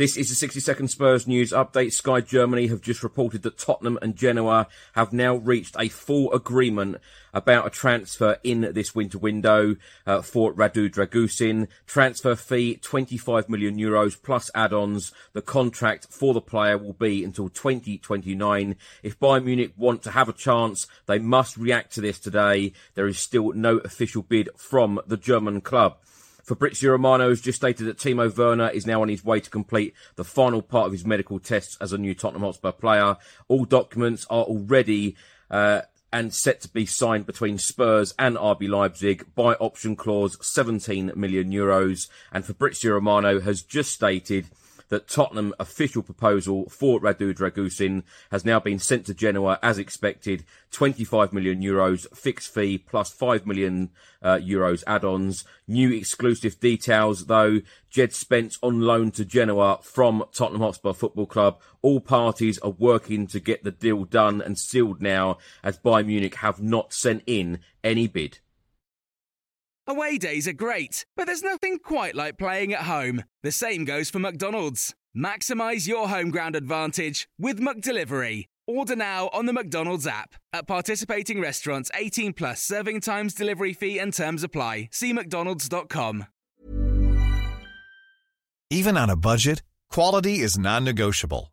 This is the 60 second Spurs news update. Sky Germany have just reported that Tottenham and Genoa have now reached a full agreement about a transfer in this winter window uh, for Radu Dragusin. Transfer fee 25 million euros plus add-ons. The contract for the player will be until 2029. If Bayern Munich want to have a chance, they must react to this today. There is still no official bid from the German club. Fabrizio Romano has just stated that Timo Werner is now on his way to complete the final part of his medical tests as a new Tottenham Hotspur player. All documents are already uh, and set to be signed between Spurs and RB Leipzig by option clause 17 million euros. And Fabrizio Romano has just stated that Tottenham official proposal for Radu Dragusin has now been sent to Genoa as expected. 25 million euros fixed fee plus 5 million uh, euros add-ons. New exclusive details though. Jed Spence on loan to Genoa from Tottenham Hotspur Football Club. All parties are working to get the deal done and sealed now as Bayern Munich have not sent in any bid. Away days are great, but there's nothing quite like playing at home. The same goes for McDonald's. Maximize your home ground advantage with McDelivery. Order now on the McDonald's app. At participating restaurants, 18 plus serving times, delivery fee, and terms apply. See McDonald's.com. Even on a budget, quality is non negotiable.